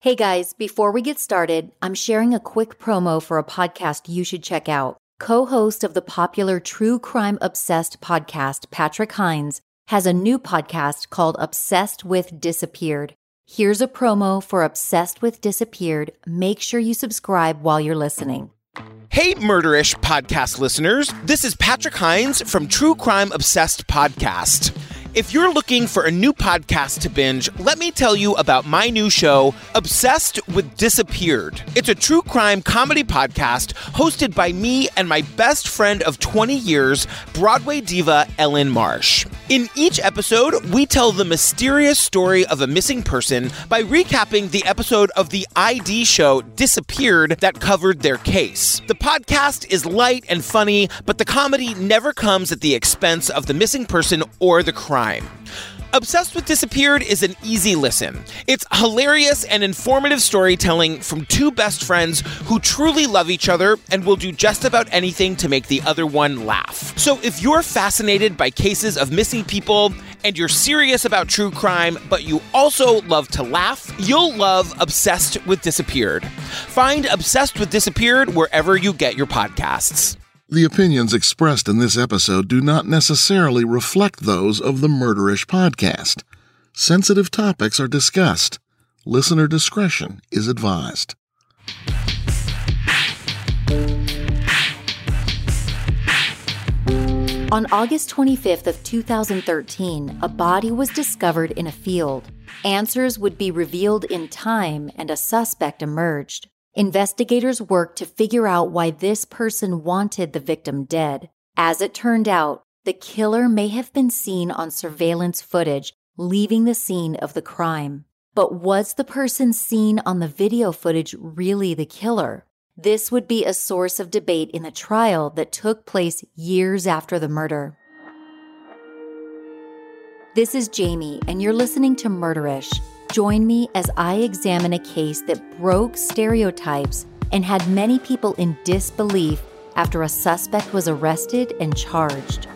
Hey guys, before we get started, I'm sharing a quick promo for a podcast you should check out. Co host of the popular True Crime Obsessed podcast, Patrick Hinds, has a new podcast called Obsessed with Disappeared. Here's a promo for Obsessed with Disappeared. Make sure you subscribe while you're listening. Hey, Murderish podcast listeners. This is Patrick Hinds from True Crime Obsessed Podcast. If you're looking for a new podcast to binge, let me tell you about my new show, Obsessed with Disappeared. It's a true crime comedy podcast hosted by me and my best friend of 20 years, Broadway diva Ellen Marsh. In each episode, we tell the mysterious story of a missing person by recapping the episode of the ID show Disappeared that covered their case. The podcast is light and funny, but the comedy never comes at the expense of the missing person or the crime crime. Obsessed with Disappeared is an easy listen. It's hilarious and informative storytelling from two best friends who truly love each other and will do just about anything to make the other one laugh. So if you're fascinated by cases of missing people and you're serious about true crime, but you also love to laugh, you'll love Obsessed with Disappeared. Find Obsessed with Disappeared wherever you get your podcasts. The opinions expressed in this episode do not necessarily reflect those of the Murderish podcast. Sensitive topics are discussed. Listener discretion is advised. On August 25th of 2013, a body was discovered in a field. Answers would be revealed in time and a suspect emerged. Investigators worked to figure out why this person wanted the victim dead. As it turned out, the killer may have been seen on surveillance footage leaving the scene of the crime. But was the person seen on the video footage really the killer? This would be a source of debate in the trial that took place years after the murder. This is Jamie, and you're listening to Murderish Join me as I examine a case that broke stereotypes and had many people in disbelief after a suspect was arrested and charged.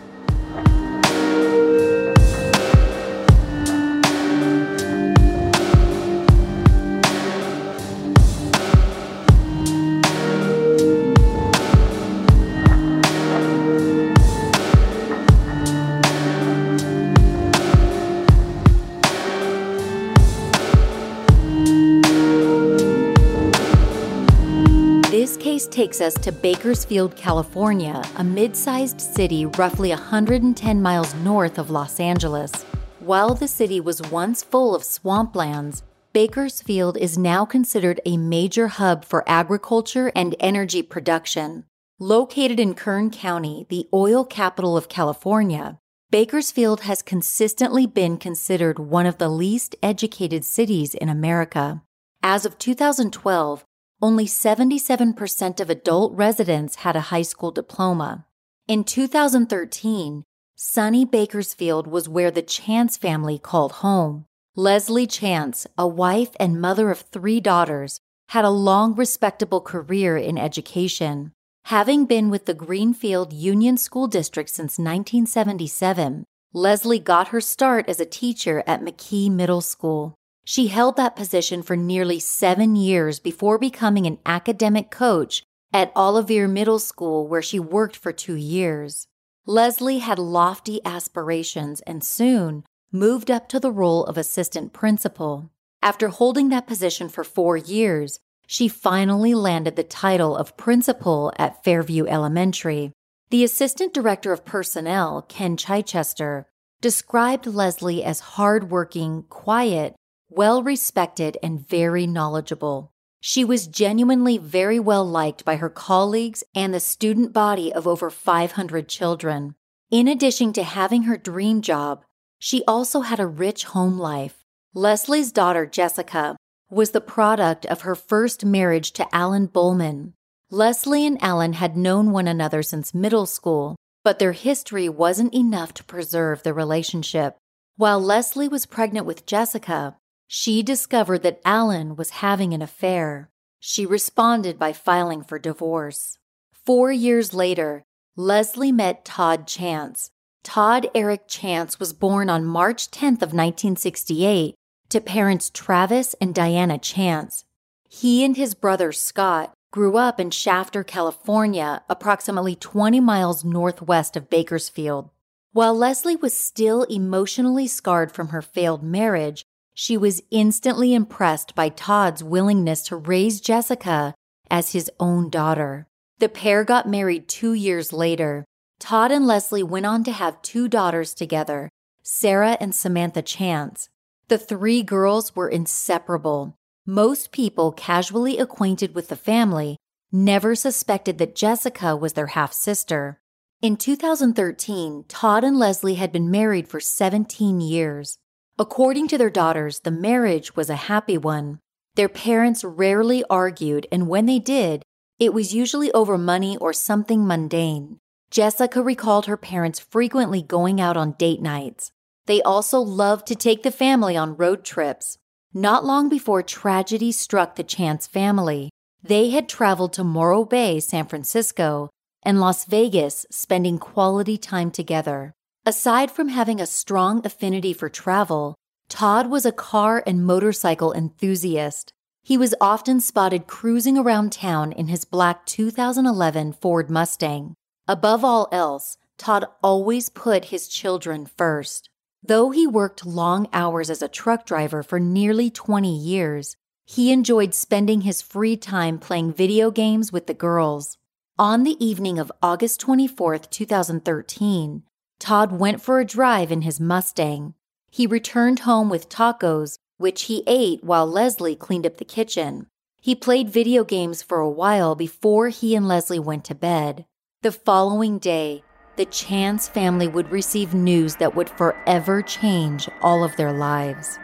Takes us to Bakersfield, California, a mid sized city roughly 110 miles north of Los Angeles. While the city was once full of swamplands, Bakersfield is now considered a major hub for agriculture and energy production. Located in Kern County, the oil capital of California, Bakersfield has consistently been considered one of the least educated cities in America. As of 2012, only 77% of adult residents had a high school diploma. In 2013, sunny Bakersfield was where the Chance family called home. Leslie Chance, a wife and mother of three daughters, had a long, respectable career in education. Having been with the Greenfield Union School District since 1977, Leslie got her start as a teacher at McKee Middle School. She held that position for nearly seven years before becoming an academic coach at Ollivier Middle School, where she worked for two years. Leslie had lofty aspirations and soon moved up to the role of assistant principal. After holding that position for four years, she finally landed the title of principal at Fairview Elementary. The assistant director of personnel, Ken Chichester, described Leslie as hardworking, quiet, well respected, and very knowledgeable. She was genuinely very well liked by her colleagues and the student body of over 500 children. In addition to having her dream job, she also had a rich home life. Leslie's daughter, Jessica, was the product of her first marriage to Alan Bowman. Leslie and Alan had known one another since middle school, but their history wasn't enough to preserve the relationship. While Leslie was pregnant with Jessica, she discovered that Alan was having an affair. She responded by filing for divorce. Four years later, Leslie met Todd Chance. Todd Eric Chance was born on March 10th of 1968. to parents Travis and Diana Chance. He and his brother Scott grew up in Shafter, California, approximately 20 miles northwest of Bakersfield. While Leslie was still emotionally scarred from her failed marriage, she was instantly impressed by Todd's willingness to raise Jessica as his own daughter. The pair got married two years later. Todd and Leslie went on to have two daughters together, Sarah and Samantha Chance. The three girls were inseparable. Most people casually acquainted with the family never suspected that Jessica was their half sister. In 2013, Todd and Leslie had been married for 17 years. According to their daughters, the marriage was a happy one. Their parents rarely argued, and when they did, it was usually over money or something mundane. Jessica recalled her parents frequently going out on date nights. They also loved to take the family on road trips. Not long before tragedy struck the Chance family, they had traveled to Morro Bay, San Francisco, and Las Vegas, spending quality time together. Aside from having a strong affinity for travel, Todd was a car and motorcycle enthusiast. He was often spotted cruising around town in his black 2011 Ford Mustang. Above all else, Todd always put his children first. Though he worked long hours as a truck driver for nearly 20 years, he enjoyed spending his free time playing video games with the girls. On the evening of August 24, 2013, Todd went for a drive in his Mustang. He returned home with tacos, which he ate while Leslie cleaned up the kitchen. He played video games for a while before he and Leslie went to bed. The following day, the Chance family would receive news that would forever change all of their lives.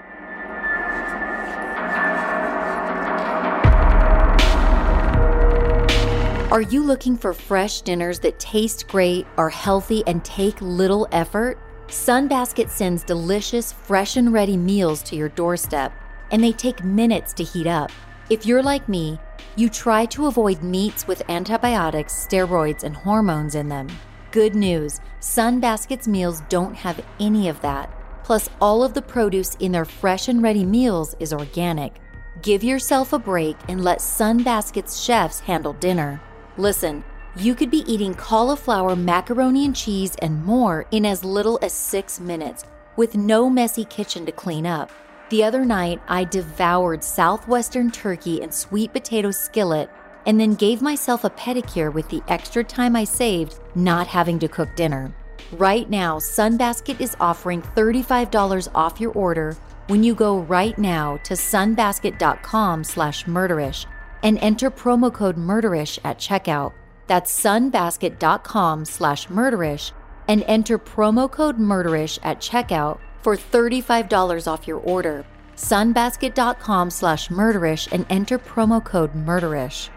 Are you looking for fresh dinners that taste great, are healthy, and take little effort? Sunbasket sends delicious, fresh and ready meals to your doorstep, and they take minutes to heat up. If you're like me, you try to avoid meats with antibiotics, steroids, and hormones in them. Good news Sunbasket's meals don't have any of that. Plus, all of the produce in their fresh and ready meals is organic. Give yourself a break and let Sunbasket's chefs handle dinner. Listen, you could be eating cauliflower, macaroni and cheese, and more in as little as six minutes with no messy kitchen to clean up. The other night, I devoured southwestern turkey and sweet potato skillet and then gave myself a pedicure with the extra time I saved not having to cook dinner. Right now, Sunbasket is offering $35 off your order when you go right now to sunbasket.com slash murderish and enter promo code murderish at checkout. That's sunbasket.com slash murderish and enter promo code murderish at checkout for $35 off your order. sunbasket.com slash murderish and enter promo code murderish.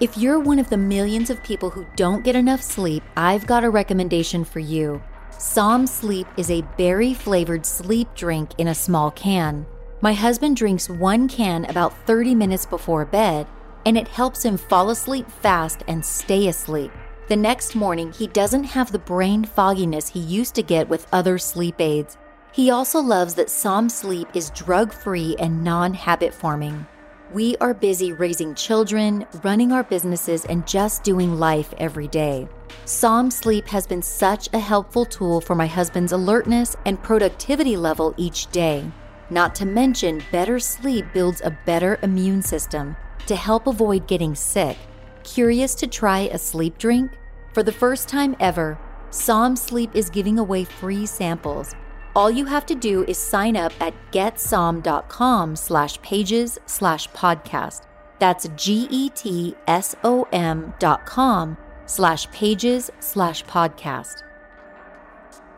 If you're one of the millions of people who don't get enough sleep, I've got a recommendation for you. Som Sleep is a berry flavored sleep drink in a small can. My husband drinks one can about 30 minutes before bed, and it helps him fall asleep fast and stay asleep. The next morning, he doesn't have the brain fogginess he used to get with other sleep aids. He also loves that Som Sleep is drug free and non habit forming. We are busy raising children, running our businesses, and just doing life every day. Som Sleep has been such a helpful tool for my husband's alertness and productivity level each day. Not to mention, better sleep builds a better immune system to help avoid getting sick. Curious to try a sleep drink? For the first time ever, Som Sleep is giving away free samples all you have to do is sign up at getsom.com slash pages slash podcast. That's G-E-T-S-O-M dot com slash pages slash podcast.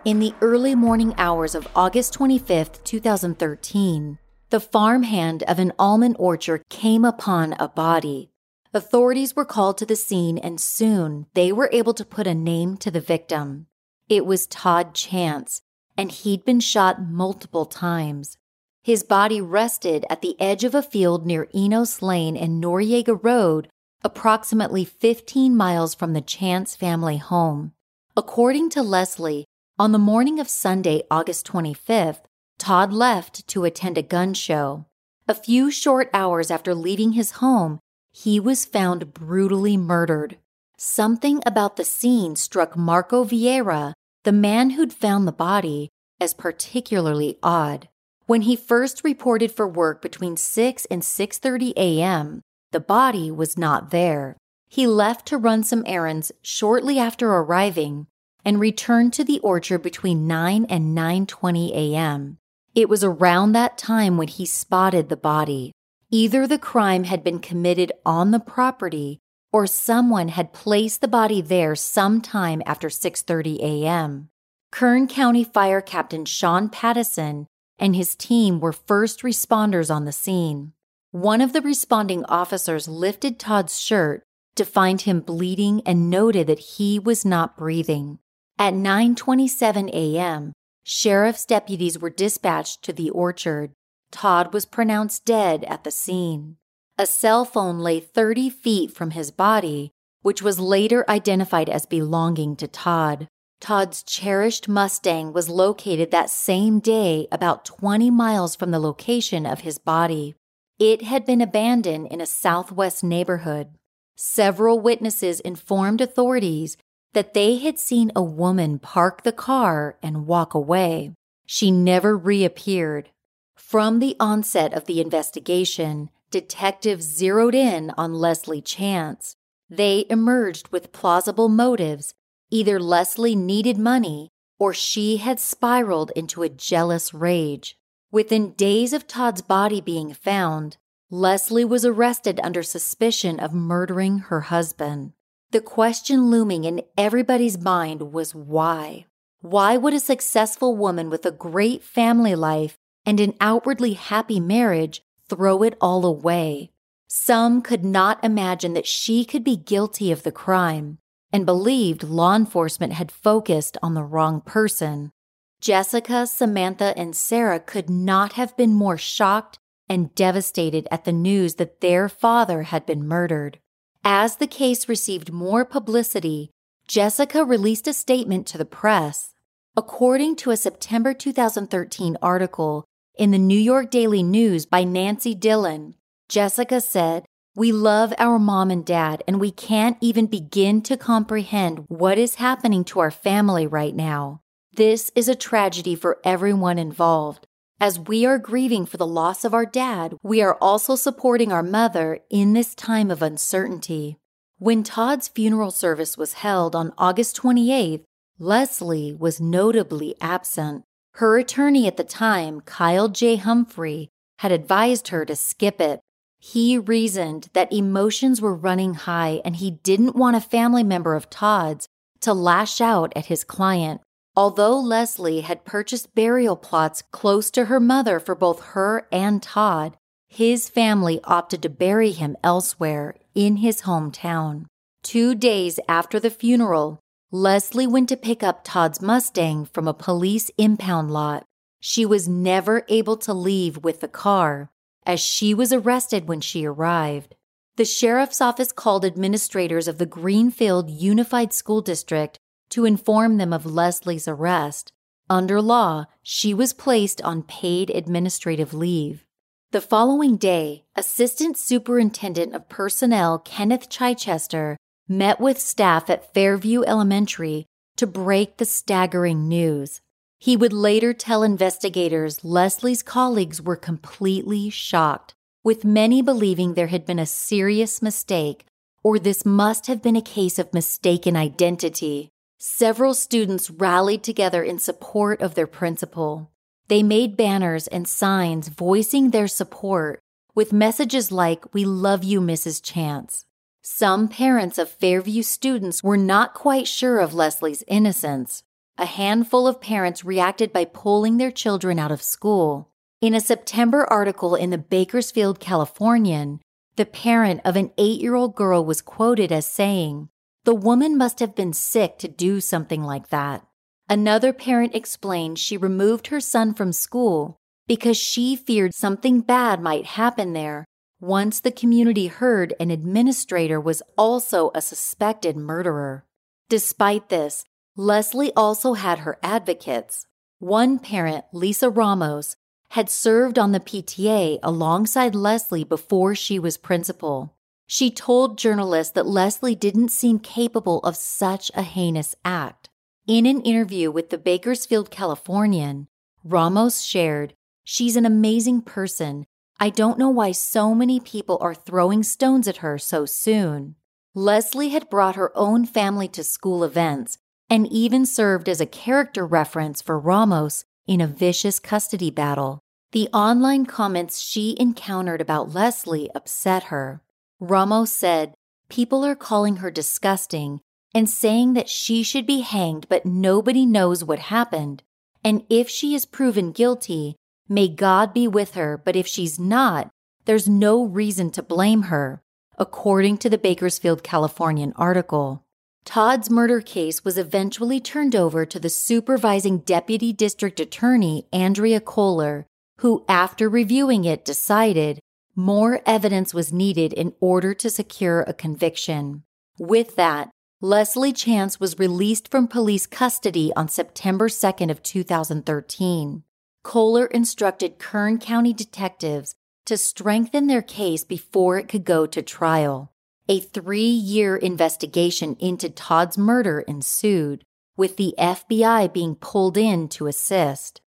In the early morning hours of August 25th, 2013, the farmhand of an almond orchard came upon a body. Authorities were called to the scene and soon they were able to put a name to the victim. It was Todd Chance, and he'd been shot multiple times. His body rested at the edge of a field near Enos Lane and Noriega Road, approximately 15 miles from the Chance family home. According to Leslie, on the morning of Sunday, August 25th, Todd left to attend a gun show. A few short hours after leaving his home, he was found brutally murdered. Something about the scene struck Marco Vieira, the man who'd found the body, as particularly odd. When he first reported for work between 6 and 6:30 a.m., the body was not there. He left to run some errands shortly after arriving and returned to the orchard between 9 and 9:20 a.m. It was around that time when he spotted the body. Either the crime had been committed on the property or someone had placed the body there sometime after 6:30 a.m. Kern County Fire Captain Sean Pattison and his team were first responders on the scene. One of the responding officers lifted Todd's shirt to find him bleeding and noted that he was not breathing. At 9:27 a.m., sheriff's deputies were dispatched to the orchard. Todd was pronounced dead at the scene. A cell phone lay 30 feet from his body, which was later identified as belonging to Todd. Todd's cherished Mustang was located that same day about 20 miles from the location of his body. It had been abandoned in a southwest neighborhood. Several witnesses informed authorities that they had seen a woman park the car and walk away. She never reappeared. From the onset of the investigation, detectives zeroed in on Leslie Chance. They emerged with plausible motives. Either Leslie needed money or she had spiraled into a jealous rage. Within days of Todd's body being found, Leslie was arrested under suspicion of murdering her husband. The question looming in everybody's mind was why? Why would a successful woman with a great family life and an outwardly happy marriage throw it all away? Some could not imagine that she could be guilty of the crime and believed law enforcement had focused on the wrong person. Jessica, Samantha, and Sarah could not have been more shocked and devastated at the news that their father had been murdered. As the case received more publicity, Jessica released a statement to the press. According to a September 2013 article in the New York Daily News by Nancy Dillon, Jessica said, We love our mom and dad, and we can't even begin to comprehend what is happening to our family right now. This is a tragedy for everyone involved. As we are grieving for the loss of our dad, we are also supporting our mother in this time of uncertainty. When Todd's funeral service was held on August 28th, Leslie was notably absent. Her attorney at the time, Kyle J. Humphrey, had advised her to skip it. He reasoned that emotions were running high and he didn't want a family member of Todd's to lash out at his client. Although Leslie had purchased burial plots close to her mother for both her and Todd, his family opted to bury him elsewhere in his hometown. Two days after the funeral, Leslie went to pick up Todd's Mustang from a police impound lot. She was never able to leave with the car, as she was arrested when she arrived. The sheriff's office called administrators of the Greenfield Unified School District to inform them of Leslie's arrest. Under law, she was placed on paid administrative leave. The following day, Assistant Superintendent of Personnel Kenneth Chichester met with staff at Fairview Elementary to break the staggering news. He would later tell investigators Leslie's colleagues were completely shocked, with many believing there had been a serious mistake or this must have been a case of mistaken identity. Several students rallied together in support of their principal. They made banners and signs voicing their support with messages like, We love you, Mrs. Chance. Some parents of Fairview students were not quite sure of Leslie's innocence. A handful of parents reacted by pulling their children out of school. In a September article in the Bakersfield Californian, the parent of an eight year old girl was quoted as saying, the woman must have been sick to do something like that. Another parent explained she removed her son from school because she feared something bad might happen there once the community heard an administrator was also a suspected murderer. Despite this, Leslie also had her advocates. One parent, Lisa Ramos, had served on the PTA alongside Leslie before she was principal. She told journalists that Leslie didn't seem capable of such a heinous act. In an interview with the Bakersfield Californian, Ramos shared, She's an amazing person. I don't know why so many people are throwing stones at her so soon. Leslie had brought her own family to school events and even served as a character reference for Ramos in a vicious custody battle. The online comments she encountered about Leslie upset her. Ramos said, People are calling her disgusting and saying that she should be hanged, but nobody knows what happened. And if she is proven guilty, may God be with her, but if she's not, there's no reason to blame her, according to the Bakersfield Californian article. Todd's murder case was eventually turned over to the supervising deputy district attorney, Andrea Kohler, who, after reviewing it, decided more evidence was needed in order to secure a conviction. With that, Leslie Chance was released from police custody on September 2nd of 2013. Kohler instructed Kern County detectives to strengthen their case before it could go to trial. A three year investigation into Todd's murder ensued, with the FBI being pulled in to assist.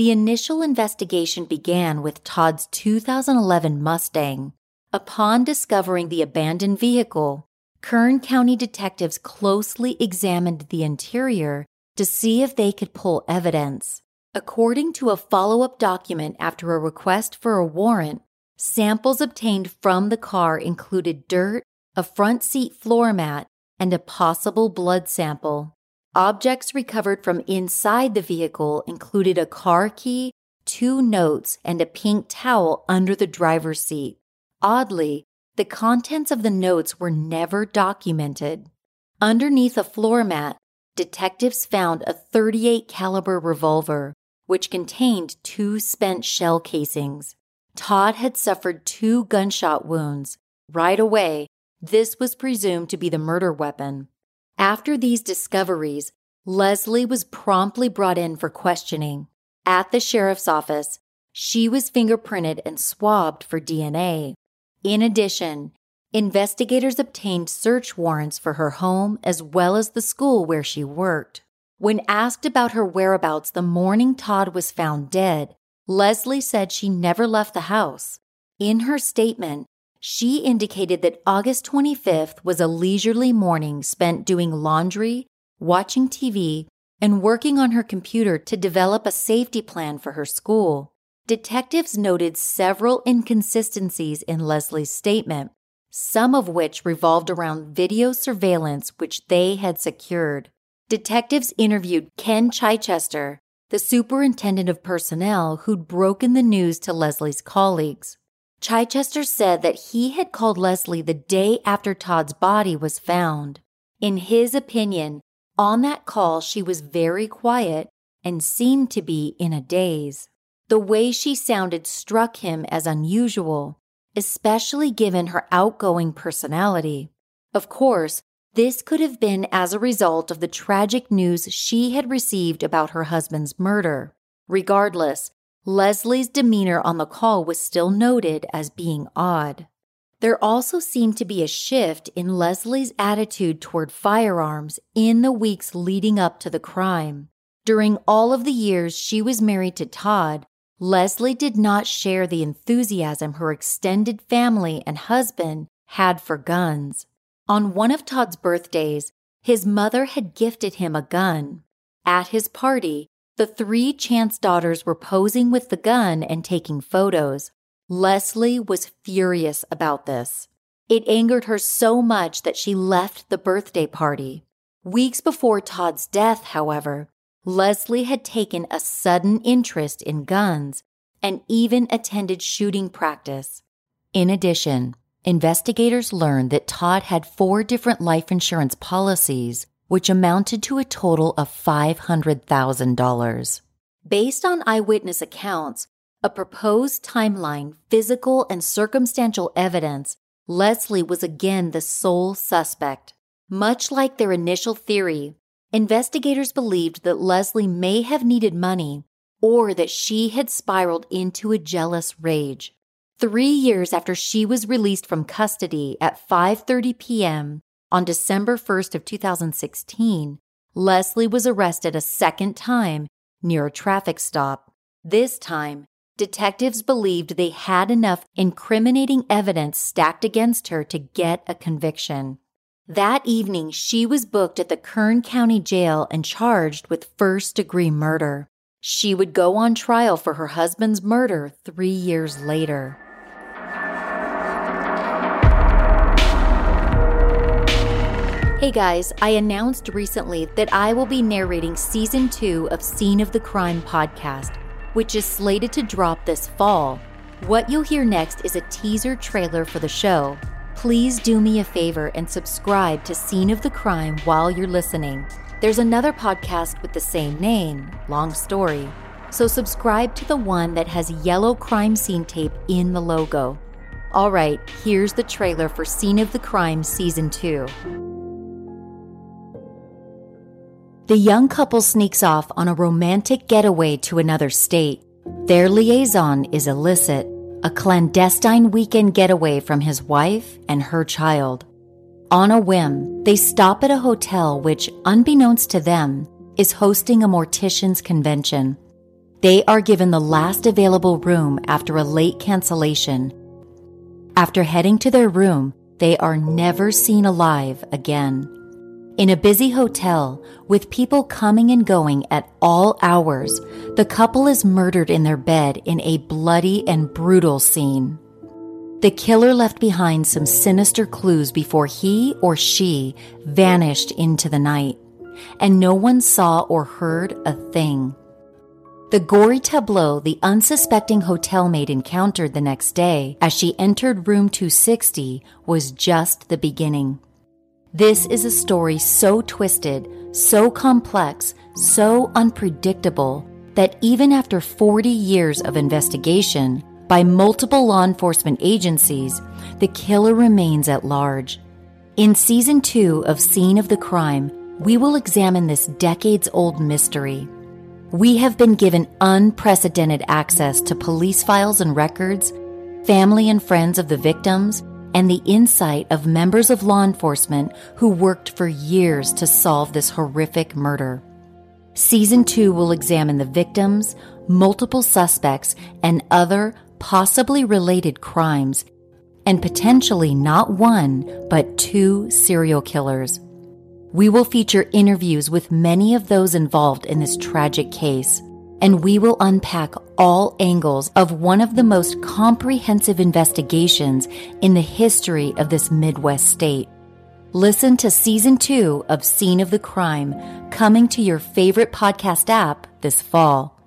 The initial investigation began with Todd's 2011 Mustang. Upon discovering the abandoned vehicle, Kern County detectives closely examined the interior to see if they could pull evidence. According to a follow up document after a request for a warrant, samples obtained from the car included dirt, a front seat floor mat, and a possible blood sample. Objects recovered from inside the vehicle included a car key, two notes, and a pink towel under the driver's seat. Oddly, the contents of the notes were never documented. Underneath a floor mat, detectives found a 38 caliber revolver, which contained two spent shell casings. Todd had suffered two gunshot wounds. Right away, this was presumed to be the murder weapon. After these discoveries, Leslie was promptly brought in for questioning. At the sheriff's office, she was fingerprinted and swabbed for DNA. In addition, investigators obtained search warrants for her home as well as the school where she worked. When asked about her whereabouts the morning Todd was found dead, Leslie said she never left the house. In her statement, she indicated that August 25th was a leisurely morning spent doing laundry, watching TV, and working on her computer to develop a safety plan for her school. Detectives noted several inconsistencies in Leslie's statement, some of which revolved around video surveillance which they had secured. Detectives interviewed Ken Chichester, the superintendent of personnel who'd broken the news to Leslie's colleagues. Chichester said that he had called Leslie the day after Todd's body was found. In his opinion, on that call, she was very quiet and seemed to be in a daze. The way she sounded struck him as unusual, especially given her outgoing personality. Of course, this could have been as a result of the tragic news she had received about her husband's murder. Regardless, Leslie's demeanor on the call was still noted as being odd. There also seemed to be a shift in Leslie's attitude toward firearms in the weeks leading up to the crime. During all of the years she was married to Todd, Leslie did not share the enthusiasm her extended family and husband had for guns. On one of Todd's birthdays, his mother had gifted him a gun. At his party, the three Chance daughters were posing with the gun and taking photos. Leslie was furious about this. It angered her so much that she left the birthday party. Weeks before Todd's death, however, Leslie had taken a sudden interest in guns and even attended shooting practice. In addition, investigators learned that Todd had four different life insurance policies, which amounted to a total of $500,000. Based on eyewitness accounts, a proposed timeline, physical and circumstantial evidence, Leslie was again the sole suspect. Much like their initial theory, investigators believed that Leslie may have needed money or that she had spiraled into a jealous rage. Three years after she was released from custody at 5:30 p.m. on December 1st of 2016, Leslie was arrested a second time near a traffic stop. This time, detectives believed they had enough incriminating evidence stacked against her to get a conviction. That evening, she was booked at the Kern County Jail and charged with first degree murder. She would go on trial for her husband's murder three years later. Hey guys, I announced recently that I will be narrating season two of Scene of the Crime podcast, which is slated to drop this fall. What you'll hear next is a teaser trailer for the show. Please do me a favor and subscribe to Scene of the Crime while you're listening. There's another podcast with the same name, Long Story. So subscribe to the one that has yellow crime scene tape in the logo. All right, here's the trailer for Scene of the Crime Season 2. The young couple sneaks off on a romantic getaway to another state. Their liaison is illicit, a clandestine weekend getaway from his wife and her child. On a whim, they stop at a hotel which, unbeknownst to them, is hosting a mortician's convention. They are given the last available room after a late cancellation. After heading to their room, they are never seen alive again. In a busy hotel, with people coming and going at all hours, the couple is murdered in their bed in a bloody and brutal scene. The killer left behind some sinister clues before he or she vanished into the night, and no one saw or heard a thing. The gory tableau the unsuspecting hotel maid encountered the next day as she entered room 260 was just the beginning. This is a story so twisted, so complex, so unpredictable that even after 40 years of investigation by multiple law enforcement agencies, the killer remains at large. In season two of Scene of the Crime, we will examine this decades old mystery. We have been given unprecedented access to police files and records, family and friends of the victims, and the insight of members of law enforcement who worked for years to solve this horrific murder. Season 2 will examine the victims, multiple suspects, and other possibly related crimes, and potentially not one, but two serial killers. We will feature interviews with many of those involved in this tragic case and we will unpack all angles of one of the most comprehensive investigations in the history of this Midwest state. Listen to season two of Scene of the Crime coming to your favorite podcast app this fall.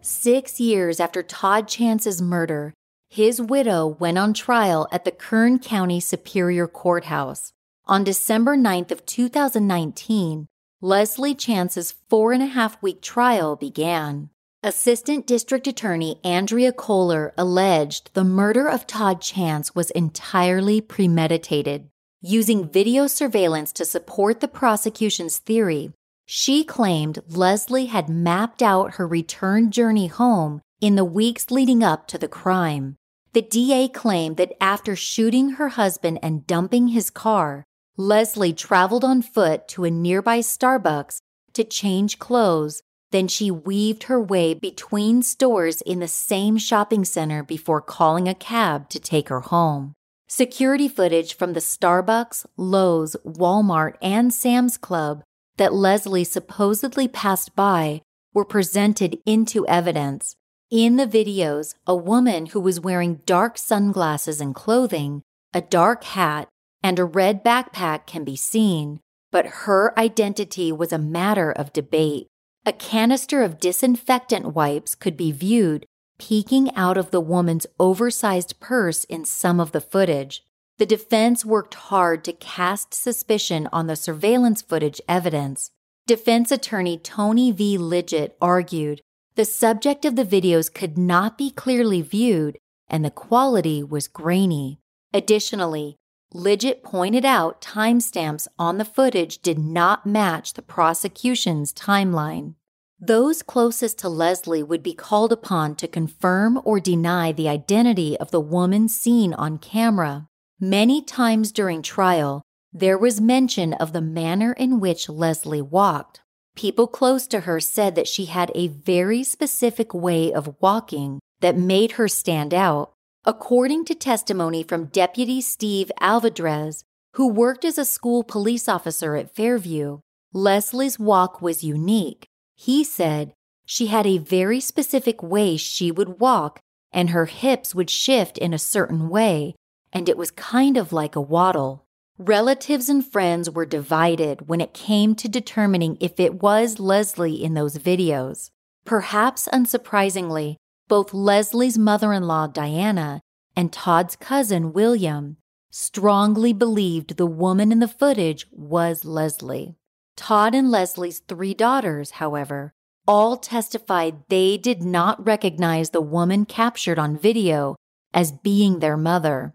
Six years after Todd Chance's murder, his widow went on trial at the Kern County Superior Courthouse. On December 9th of 2019, Leslie Chance's four and a half week trial began. Assistant District Attorney Andrea Kohler alleged the murder of Todd Chance was entirely premeditated. Using video surveillance to support the prosecution's theory, she claimed Leslie had mapped out her return journey home in the weeks leading up to the crime. The DA claimed that after shooting her husband and dumping his car, Leslie traveled on foot to a nearby Starbucks to change clothes. Then she weaved her way between stores in the same shopping center before calling a cab to take her home. Security footage from the Starbucks, Lowe's, Walmart, and Sam's Club that Leslie supposedly passed by were presented into evidence. In the videos, a woman who was wearing dark sunglasses and clothing, a dark hat, and a red backpack can be seen, but her identity was a matter of debate. A canister of disinfectant wipes could be viewed peeking out of the woman's oversized purse in some of the footage. The defense worked hard to cast suspicion on the surveillance footage evidence. Defense attorney Tony V. Lidgett argued the subject of the videos could not be clearly viewed and the quality was grainy. Additionally, Lidgett pointed out timestamps on the footage did not match the prosecution's timeline. Those closest to Leslie would be called upon to confirm or deny the identity of the woman seen on camera. Many times during trial, there was mention of the manner in which Leslie walked. People close to her said that she had a very specific way of walking that made her stand out. According to testimony from Deputy Steve Alvadrez, who worked as a school police officer at Fairview, Leslie's walk was unique. He said she had a very specific way she would walk, and her hips would shift in a certain way, and it was kind of like a waddle. Relatives and friends were divided when it came to determining if it was Leslie in those videos. Perhaps unsurprisingly, both Leslie's mother in law, Diana, and Todd's cousin, William, strongly believed the woman in the footage was Leslie. Todd and Leslie's three daughters, however, all testified they did not recognize the woman captured on video as being their mother.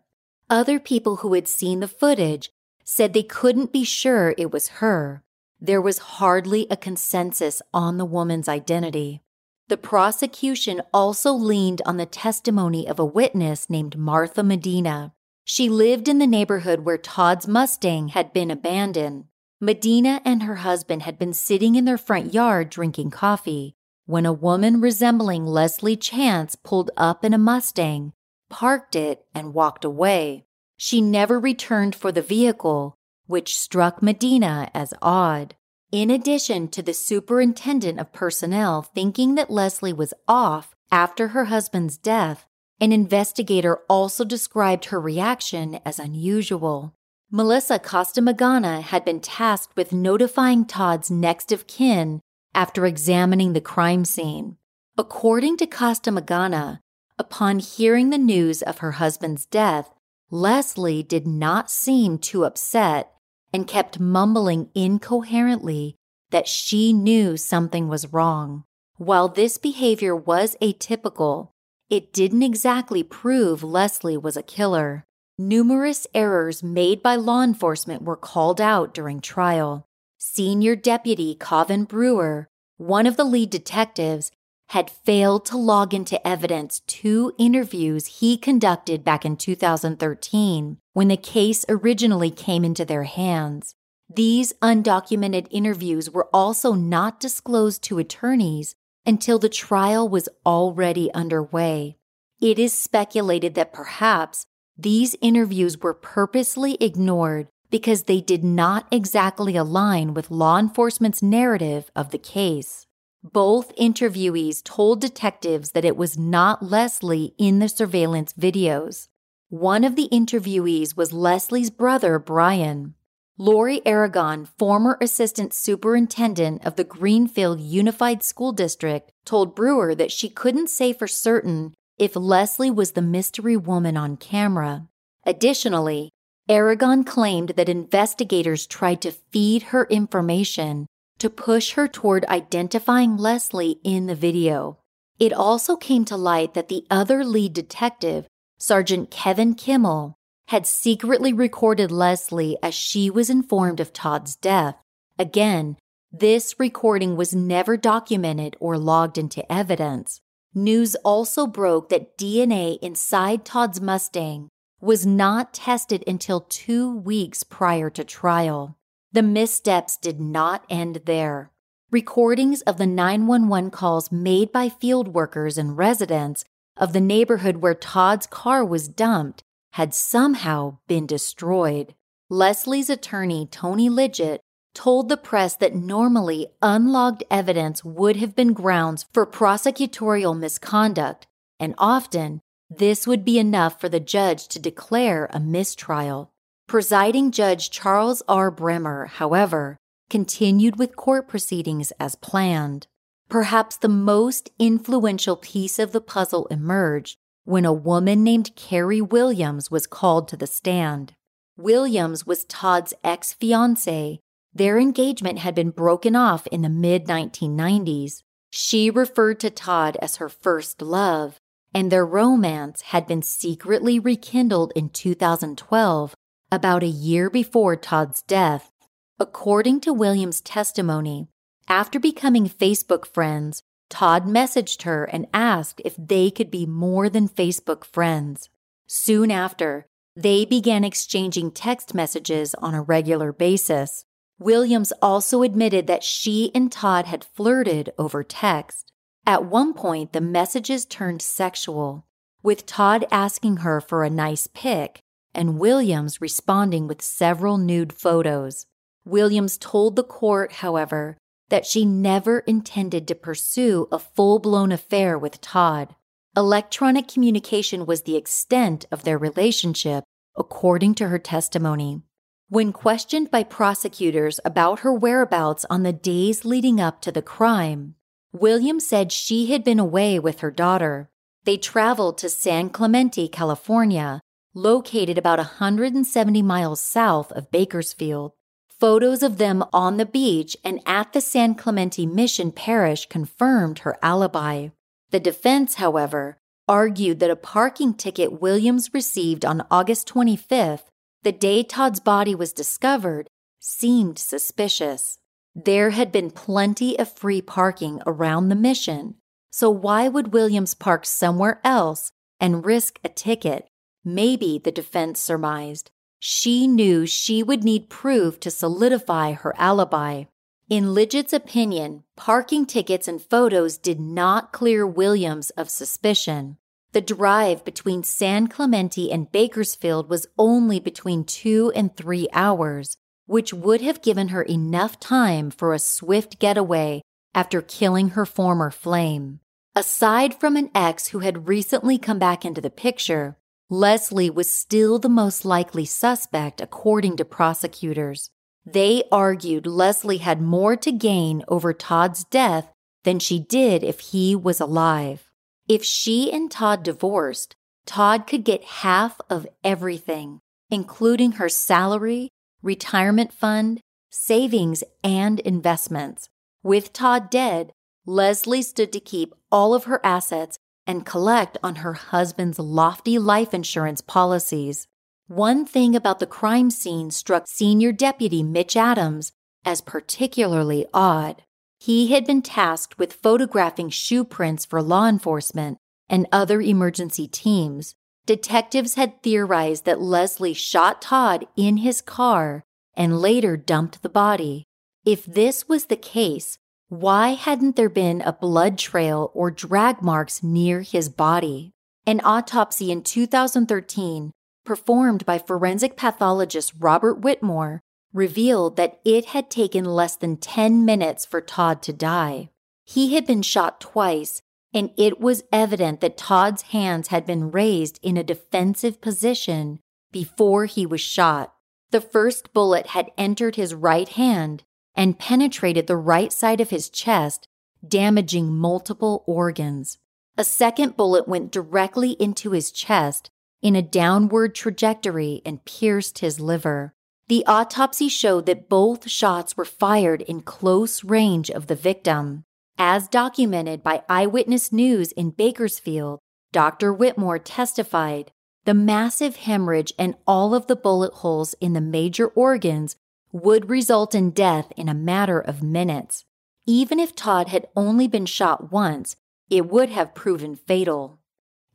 Other people who had seen the footage said they couldn't be sure it was her. There was hardly a consensus on the woman's identity. The prosecution also leaned on the testimony of a witness named Martha Medina. She lived in the neighborhood where Todd's Mustang had been abandoned. Medina and her husband had been sitting in their front yard drinking coffee when a woman resembling Leslie Chance pulled up in a Mustang, parked it, and walked away. She never returned for the vehicle, which struck Medina as odd. In addition to the superintendent of personnel thinking that Leslie was off after her husband's death, an investigator also described her reaction as unusual. Melissa Costamagna had been tasked with notifying Todd's next of kin after examining the crime scene. According to Costamagna, upon hearing the news of her husband's death, Leslie did not seem too upset and kept mumbling incoherently that she knew something was wrong. While this behavior was atypical, it didn't exactly prove Leslie was a killer. Numerous errors made by law enforcement were called out during trial. Senior Deputy Coven Brewer, one of the lead detectives, had failed to log into evidence two interviews he conducted back in 2013 when the case originally came into their hands. These undocumented interviews were also not disclosed to attorneys until the trial was already underway. It is speculated that perhaps these interviews were purposely ignored because they did not exactly align with law enforcement's narrative of the case. Both interviewees told detectives that it was not Leslie in the surveillance videos. One of the interviewees was Leslie's brother, Brian. Lori Aragon, former assistant superintendent of the Greenfield Unified School District, told Brewer that she couldn't say for certain if Leslie was the mystery woman on camera. Additionally, Aragon claimed that investigators tried to feed her information to push her toward identifying Leslie in the video. It also came to light that the other lead detective, Sergeant Kevin Kimmel, had secretly recorded Leslie as she was informed of Todd's death. Again, this recording was never documented or logged into evidence. News also broke that DNA inside Todd's Mustang was not tested until two weeks prior to trial. The missteps did not end there. Recordings of the 911 calls made by field workers and residents of the neighborhood where Todd's car was dumped had somehow been destroyed. Leslie's attorney, Tony Lidgett, told the press that normally unlogged evidence would have been grounds for prosecutorial misconduct, and often this would be enough for the judge to declare a mistrial. Presiding Judge Charles R. Brehmer, however, continued with court proceedings as planned. Perhaps the most influential piece of the puzzle emerged when a woman named Carrie Williams was called to the stand. Williams was Todd's ex fiancee. Their engagement had been broken off in the mid 1990s. She referred to Todd as her first love, and their romance had been secretly rekindled in 2012 about a year before Todd's death. According to Williams' testimony, after becoming Facebook friends, Todd messaged her and asked if they could be more than Facebook friends. Soon after, they began exchanging text messages on a regular basis. Williams also admitted that she and Todd had flirted over text. At one point, the messages turned sexual, with Todd asking her for a nice pic and Williams responding with several nude photos. Williams told the court, however, that she never intended to pursue a full blown affair with Todd. Electronic communication was the extent of their relationship, according to her testimony. When questioned by prosecutors about her whereabouts on the days leading up to the crime, Williams said she had been away with her daughter. They traveled to San Clemente, California, located about 170 miles south of Bakersfield. Photos of them on the beach and at the San Clemente Mission Parish confirmed her alibi. The defense, however, argued that a parking ticket Williams received on August 25th, the day Todd's body was discovered, seemed suspicious. There had been plenty of free parking around the mission, so why would Williams park somewhere else and risk a ticket? Maybe, the defense surmised, she knew she would need proof to solidify her alibi. In Lidgett's opinion, parking tickets and photos did not clear Williams of suspicion. The drive between San Clemente and Bakersfield was only between two and three hours, which would have given her enough time for a swift getaway after killing her former flame. Aside from an ex who had recently come back into the picture, Leslie was still the most likely suspect, according to prosecutors. They argued Leslie had more to gain over Todd's death than she did if he was alive. If she and Todd divorced, Todd could get half of everything, including her salary, retirement fund, savings, and investments. With Todd dead, Leslie stood to keep all of her assets and collect on her husband's lofty life insurance policies. One thing about the crime scene struck Senior Deputy Mitch Adams as particularly odd. He had been tasked with photographing shoe prints for law enforcement and other emergency teams. Detectives had theorized that Leslie shot Todd in his car and later dumped the body. If this was the case, why hadn't there been a blood trail or drag marks near his body? An autopsy in 2013, performed by forensic pathologist Robert Whitmore, revealed that it had taken less than 10 minutes for Todd to die. He had been shot twice, and it was evident that Todd's hands had been raised in a defensive position before he was shot. The first bullet had entered his right hand, and penetrated the right side of his chest, damaging multiple organs. A second bullet went directly into his chest in a downward trajectory and pierced his liver. The autopsy showed that both shots were fired in close range of the victim. As documented by Eyewitness News in Bakersfield, Dr. Whitmore testified the massive hemorrhage and all of the bullet holes in the major organs would result in death in a matter of minutes. Even if Todd had only been shot once, it would have proven fatal.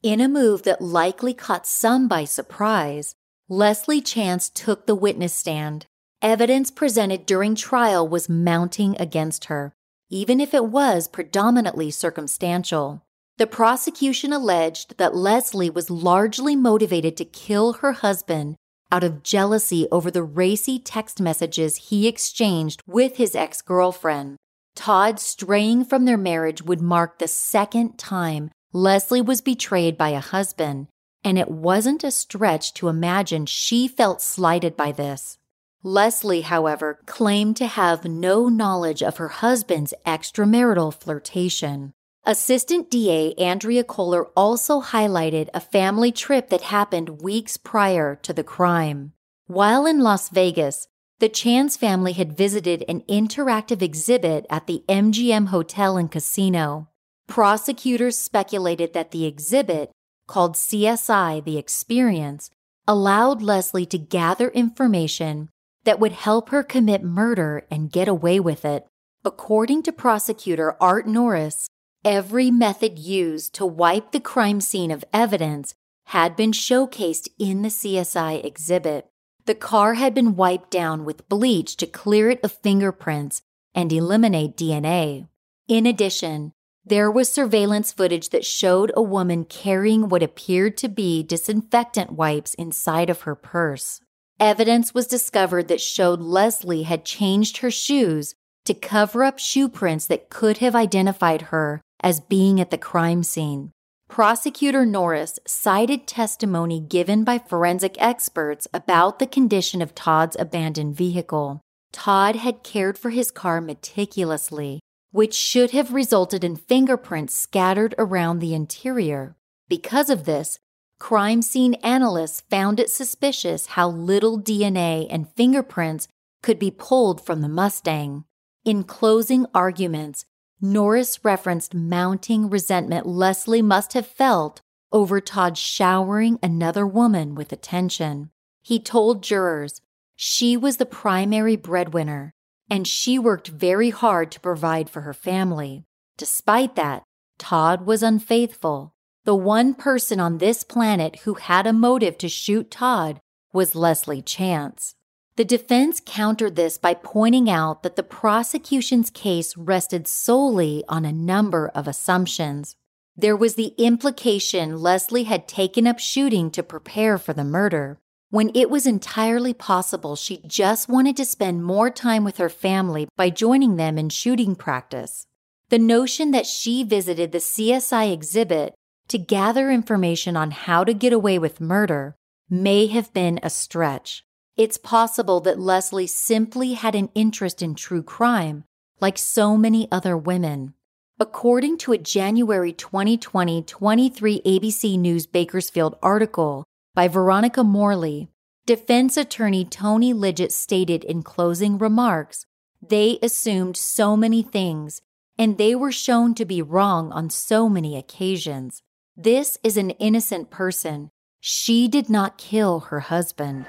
In a move that likely caught some by surprise, Leslie Chance took the witness stand. Evidence presented during trial was mounting against her, even if it was predominantly circumstantial. The prosecution alleged that Leslie was largely motivated to kill her husband out of jealousy over the racy text messages he exchanged with his ex girlfriend. Todd straying from their marriage would mark the second time Leslie was betrayed by a husband, and it wasn't a stretch to imagine she felt slighted by this. Leslie, however, claimed to have no knowledge of her husband's extramarital flirtation. Assistant DA Andrea Kohler also highlighted a family trip that happened weeks prior to the crime. While in Las Vegas, the Chance family had visited an interactive exhibit at the MGM Hotel and Casino. Prosecutors speculated that the exhibit, called CSI The Experience, allowed Leslie to gather information that would help her commit murder and get away with it. According to prosecutor Art Norris, every method used to wipe the crime scene of evidence had been showcased in the CSI exhibit. The car had been wiped down with bleach to clear it of fingerprints and eliminate DNA. In addition, there was surveillance footage that showed a woman carrying what appeared to be disinfectant wipes inside of her purse. Evidence was discovered that showed Leslie had changed her shoes to cover up shoe prints that could have identified her as being at the crime scene. Prosecutor Norris cited testimony given by forensic experts about the condition of Todd's abandoned vehicle. Todd had cared for his car meticulously, which should have resulted in fingerprints scattered around the interior. Because of this, crime scene analysts found it suspicious how little DNA and fingerprints could be pulled from the Mustang. In closing arguments, Norris referenced mounting resentment Leslie must have felt over Todd showering another woman with attention. He told jurors she was the primary breadwinner and she worked very hard to provide for her family. Despite that, Todd was unfaithful. The one person on this planet who had a motive to shoot Todd was Leslie Chance. The defense countered this by pointing out that the prosecution's case rested solely on a number of assumptions. There was the implication Leslie had taken up shooting to prepare for the murder, when it was entirely possible she just wanted to spend more time with her family by joining them in shooting practice. The notion that she visited the CSI exhibit to gather information on how to get away with murder may have been a stretch. It's possible that Leslie simply had an interest in true crime, like so many other women. According to a January 2020 23 ABC News Bakersfield article by Veronica Morley, defense attorney Tony Lidgett stated in closing remarks they assumed so many things and they were shown to be wrong on so many occasions. This is an innocent person. She did not kill her husband.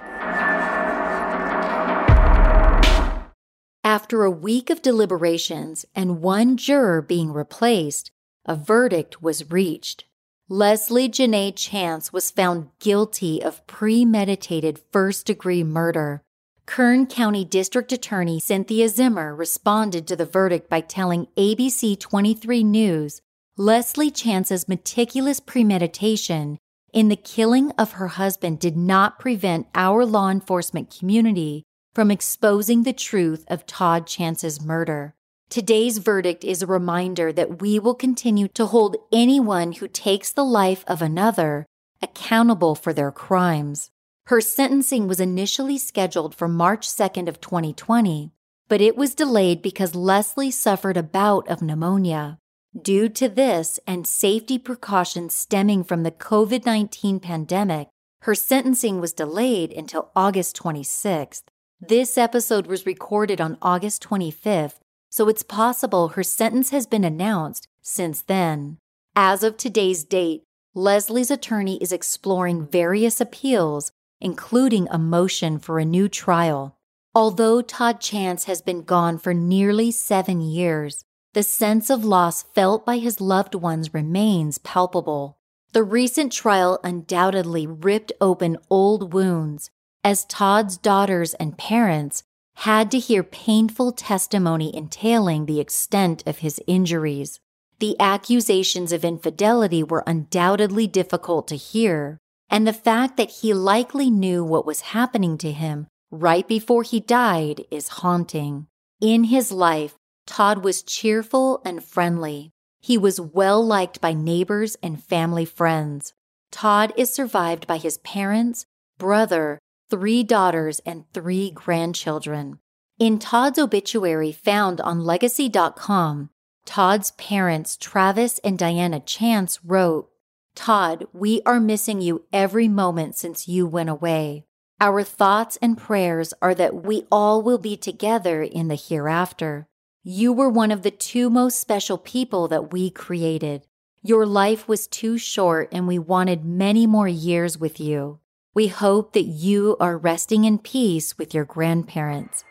After a week of deliberations and one juror being replaced, a verdict was reached. Leslie Janae Chance was found guilty of premeditated first degree murder. Kern County District Attorney Cynthia Zimmer responded to the verdict by telling ABC 23 News Leslie Chance's meticulous premeditation in the killing of her husband did not prevent our law enforcement community from exposing the truth of Todd Chance's murder. Today's verdict is a reminder that we will continue to hold anyone who takes the life of another accountable for their crimes. Her sentencing was initially scheduled for March 2nd of 2020, but it was delayed because Leslie suffered a bout of pneumonia. Due to this and safety precautions stemming from the COVID 19 pandemic, her sentencing was delayed until August 26th. This episode was recorded on August 25th, so it's possible her sentence has been announced since then. As of today's date, Leslie's attorney is exploring various appeals, including a motion for a new trial. Although Todd Chance has been gone for nearly seven years, the sense of loss felt by his loved ones remains palpable. The recent trial undoubtedly ripped open old wounds as Todd's daughters and parents had to hear painful testimony entailing the extent of his injuries. The accusations of infidelity were undoubtedly difficult to hear, and the fact that he likely knew what was happening to him right before he died is haunting. In his life, Todd was cheerful and friendly. He was well liked by neighbors and family friends. Todd is survived by his parents, brother, three daughters, and three grandchildren. In Todd's obituary found on legacy.com, Todd's parents, Travis and Diana Chance, wrote, Todd, we are missing you every moment since you went away. Our thoughts and prayers are that we all will be together in the hereafter. You were one of the two most special people that we created. Your life was too short, and we wanted many more years with you. We hope that you are resting in peace with your grandparents.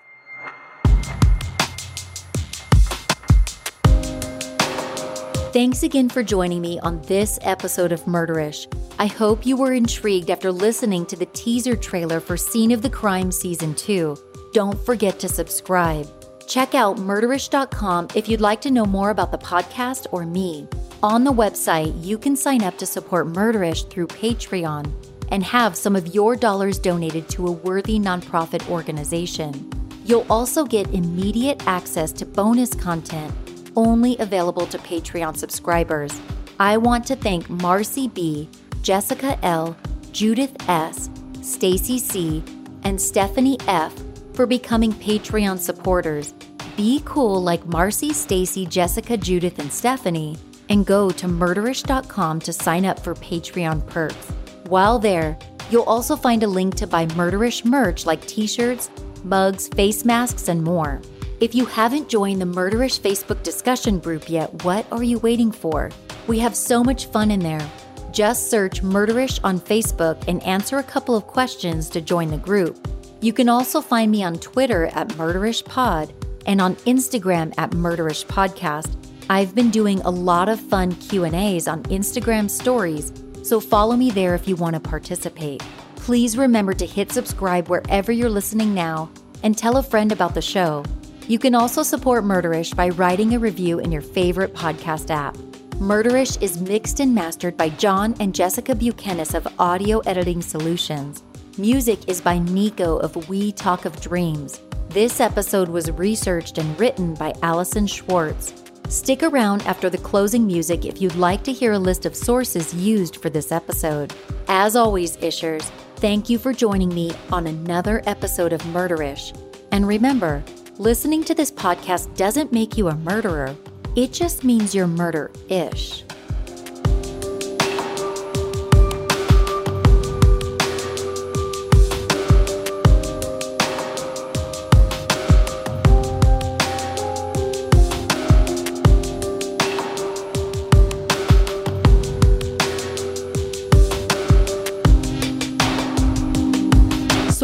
Thanks again for joining me on this episode of Murderish. I hope you were intrigued after listening to the teaser trailer for Scene of the Crime Season 2. Don't forget to subscribe. Check out murderish.com if you'd like to know more about the podcast or me. On the website, you can sign up to support Murderish through Patreon and have some of your dollars donated to a worthy nonprofit organization. You'll also get immediate access to bonus content only available to Patreon subscribers. I want to thank Marcy B, Jessica L, Judith S, Stacy C, and Stephanie F for becoming Patreon supporters. Be cool like Marcy, Stacy, Jessica, Judith, and Stephanie, and go to murderish.com to sign up for Patreon perks. While there, you'll also find a link to buy Murderish merch like t shirts, mugs, face masks, and more. If you haven't joined the Murderish Facebook discussion group yet, what are you waiting for? We have so much fun in there. Just search Murderish on Facebook and answer a couple of questions to join the group. You can also find me on Twitter at MurderishPod and on Instagram at Murderish Podcast. I've been doing a lot of fun Q&As on Instagram stories, so follow me there if you want to participate. Please remember to hit subscribe wherever you're listening now and tell a friend about the show. You can also support Murderish by writing a review in your favorite podcast app. Murderish is mixed and mastered by John and Jessica Buchanan of Audio Editing Solutions. Music is by Nico of We Talk of Dreams. This episode was researched and written by Allison Schwartz. Stick around after the closing music if you'd like to hear a list of sources used for this episode. As always, Ishers, thank you for joining me on another episode of Murderish. And remember, listening to this podcast doesn't make you a murderer, it just means you're murder ish.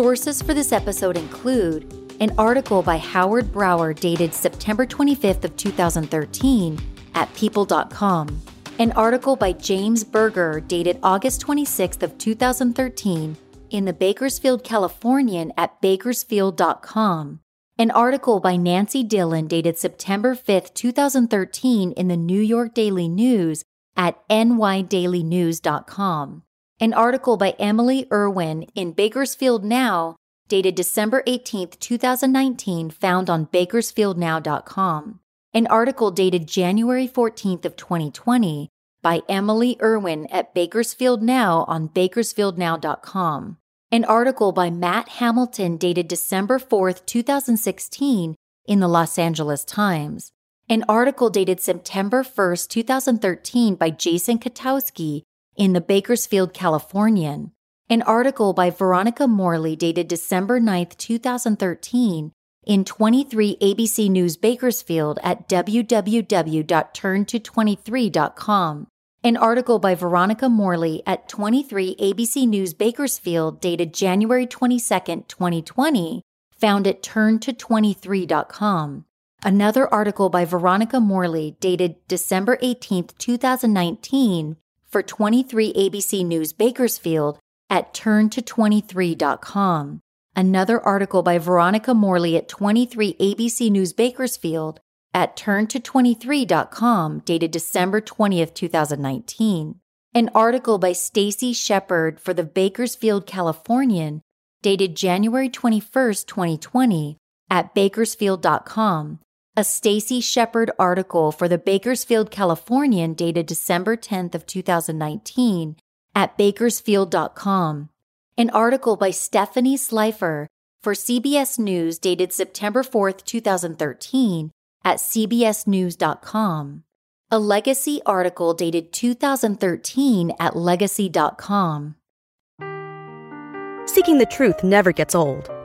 Sources for this episode include an article by Howard Breuer dated September 25th of 2013 at people.com, an article by James Burger dated August 26th of 2013 in the Bakersfield Californian at bakersfield.com, an article by Nancy Dillon dated September 5th, 2013 in the New York Daily News at nydailynews.com, an article by Emily Irwin in Bakersfield Now dated December 18, 2019, found on bakersfieldnow.com. An article dated January 14th of 2020 by Emily Irwin at Bakersfield Now on bakersfieldnow.com. An article by Matt Hamilton dated December 4th, 2016 in the Los Angeles Times. An article dated September 1st, 2013 by Jason Kotowski in the Bakersfield Californian an article by Veronica Morley dated December 9, 2013, in 23 ABC News Bakersfield at www.turnto23.com. An article by Veronica Morley at 23 ABC News Bakersfield dated January 22, 2020, found at turnto23.com. Another article by Veronica Morley dated December 18, 2019, for 23 ABC News Bakersfield at turnto23.com. Another article by Veronica Morley at 23 ABC News Bakersfield at turnto23.com dated December 20th, 2019. An article by Stacy Shepard for the Bakersfield Californian dated January 21st, 2020 at bakersfield.com. A Stacy Shepard article for the Bakersfield Californian dated December 10th of 2019 at bakersfield.com. An article by Stephanie Slifer for CBS News dated September 4th, 2013 at cbsnews.com. A legacy article dated 2013 at legacy.com. Seeking the truth never gets old.